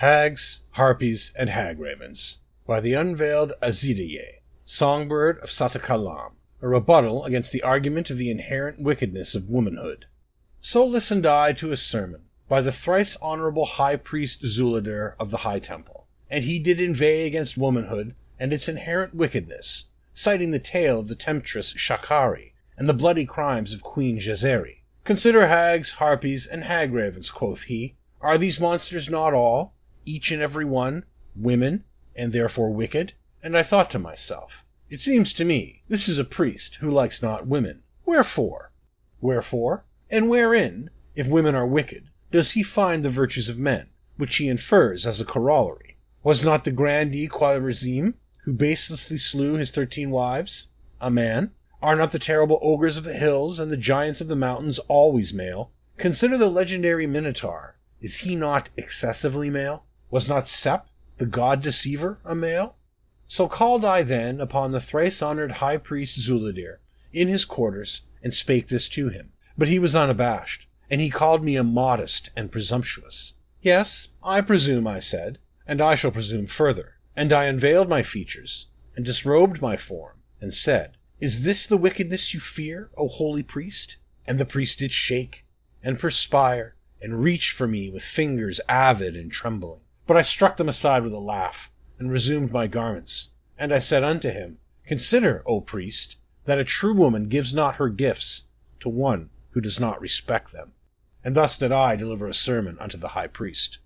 Hags, Harpies, and Hagravens by the unveiled Azideye, songbird of Satakalaam, a rebuttal against the argument of the inherent wickedness of womanhood. So listened I to a sermon by the thrice honorable high priest Zuladir of the High Temple, and he did inveigh against womanhood and its inherent wickedness, citing the tale of the temptress Shakari and the bloody crimes of Queen Jazeri. Consider hags, harpies, and hagravens, quoth he. Are these monsters not all, each and every one, women, and therefore wicked? And I thought to myself, it seems to me this is a priest who likes not women. Wherefore? Wherefore? And wherein, if women are wicked, does he find the virtues of men, which he infers as a corollary? Was not the grandee Khwarazm, who baselessly slew his thirteen wives, a man? Are not the terrible ogres of the hills and the giants of the mountains always male? Consider the legendary Minotaur. Is he not excessively male? Was not Sep, the god deceiver, a male? So called I then upon the thrice honored high priest Zuladir in his quarters and spake this to him. But he was unabashed, and he called me immodest and presumptuous. Yes, I presume, I said, and I shall presume further. And I unveiled my features, and disrobed my form, and said, Is this the wickedness you fear, O holy priest? And the priest did shake, and perspire, and reach for me with fingers avid and trembling. But I struck them aside with a laugh, and resumed my garments. And I said unto him, Consider, O priest, that a true woman gives not her gifts to one who does not respect them. And thus did I deliver a sermon unto the high priest.